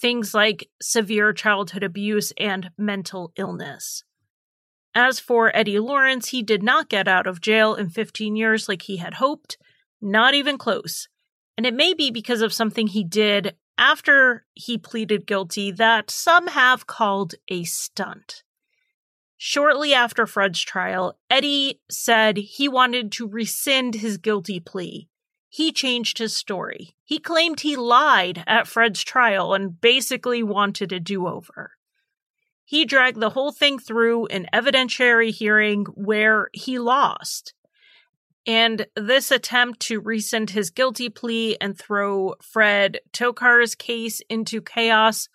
Things like severe childhood abuse and mental illness. As for Eddie Lawrence, he did not get out of jail in 15 years like he had hoped, not even close. And it may be because of something he did after he pleaded guilty that some have called a stunt. Shortly after Fred's trial, Eddie said he wanted to rescind his guilty plea. He changed his story. He claimed he lied at Fred's trial and basically wanted a do over. He dragged the whole thing through an evidentiary hearing where he lost. And this attempt to rescind his guilty plea and throw Fred Tokar's case into chaos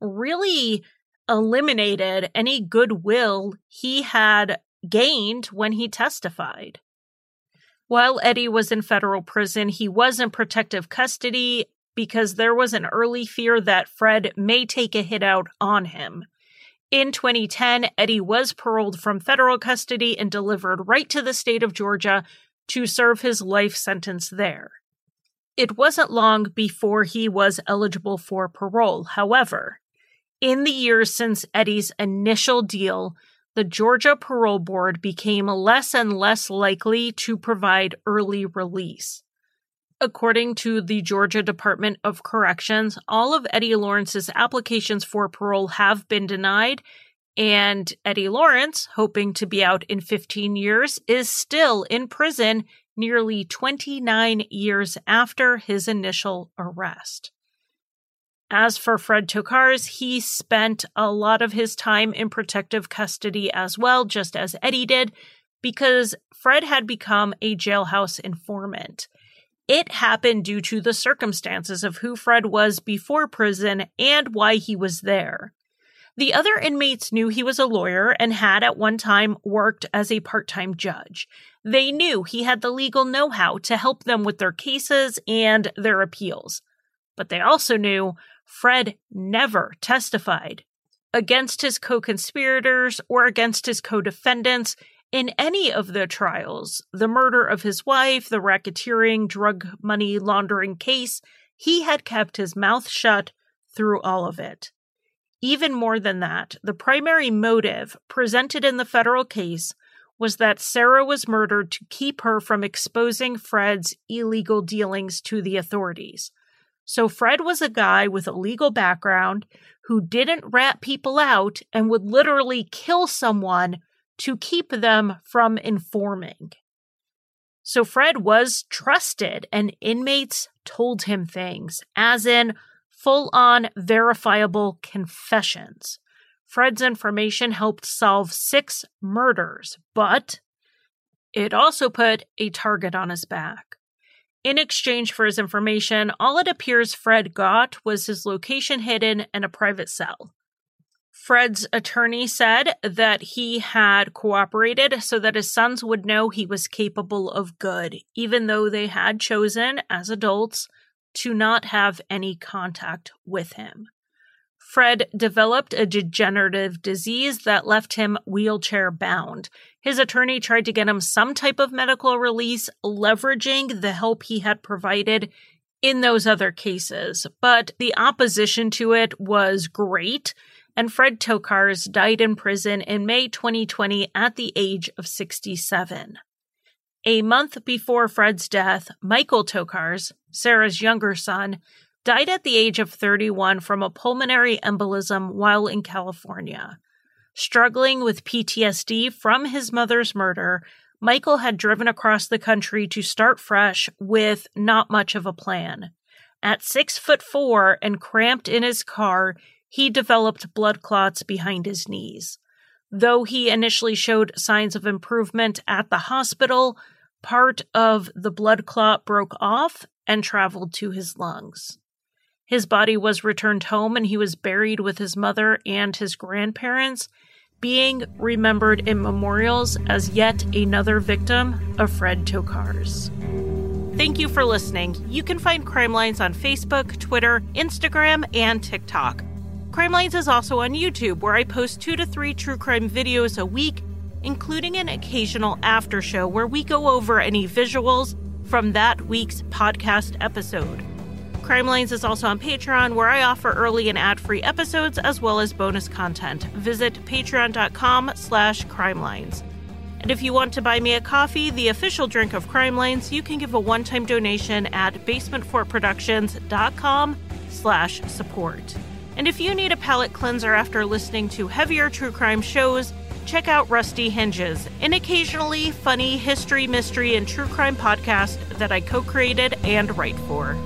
really eliminated any goodwill he had gained when he testified. While Eddie was in federal prison, he was in protective custody because there was an early fear that Fred may take a hit out on him. In 2010, Eddie was paroled from federal custody and delivered right to the state of Georgia to serve his life sentence there. It wasn't long before he was eligible for parole. However, in the years since Eddie's initial deal, the Georgia Parole Board became less and less likely to provide early release. According to the Georgia Department of Corrections, all of Eddie Lawrence's applications for parole have been denied, and Eddie Lawrence, hoping to be out in 15 years, is still in prison nearly 29 years after his initial arrest. As for Fred Tokars, he spent a lot of his time in protective custody as well, just as Eddie did, because Fred had become a jailhouse informant. It happened due to the circumstances of who Fred was before prison and why he was there. The other inmates knew he was a lawyer and had at one time worked as a part time judge. They knew he had the legal know how to help them with their cases and their appeals. But they also knew Fred never testified against his co conspirators or against his co defendants in any of the trials the murder of his wife, the racketeering, drug money laundering case. He had kept his mouth shut through all of it. Even more than that, the primary motive presented in the federal case was that Sarah was murdered to keep her from exposing Fred's illegal dealings to the authorities. So Fred was a guy with a legal background who didn't rat people out and would literally kill someone to keep them from informing. So Fred was trusted, and inmates told him things, as in full on verifiable confessions. Fred's information helped solve six murders, but it also put a target on his back. In exchange for his information, all it appears Fred got was his location hidden and a private cell. Fred's attorney said that he had cooperated so that his sons would know he was capable of good, even though they had chosen, as adults, to not have any contact with him. Fred developed a degenerative disease that left him wheelchair bound. His attorney tried to get him some type of medical release, leveraging the help he had provided in those other cases, but the opposition to it was great, and Fred Tokars died in prison in May 2020 at the age of 67. A month before Fred's death, Michael Tokars, Sara's younger son, died at the age of 31 from a pulmonary embolism while in California. Struggling with PTSD from his mother's murder, Michael had driven across the country to start fresh with not much of a plan. At six foot four and cramped in his car, he developed blood clots behind his knees. Though he initially showed signs of improvement at the hospital, part of the blood clot broke off and traveled to his lungs. His body was returned home and he was buried with his mother and his grandparents, being remembered in memorials as yet another victim of Fred Tokars. Thank you for listening. You can find Crime Lines on Facebook, Twitter, Instagram, and TikTok. Crime Lines is also on YouTube, where I post two to three true crime videos a week, including an occasional after show where we go over any visuals from that week's podcast episode. Crime Lines is also on Patreon, where I offer early and ad-free episodes as well as bonus content. Visit patreon.com slash crimelines. And if you want to buy me a coffee, the official drink of Crime Lines, you can give a one-time donation at basementfortproductions.com slash support. And if you need a palate cleanser after listening to heavier true crime shows, check out Rusty Hinges, an occasionally funny history, mystery, and true crime podcast that I co created and write for.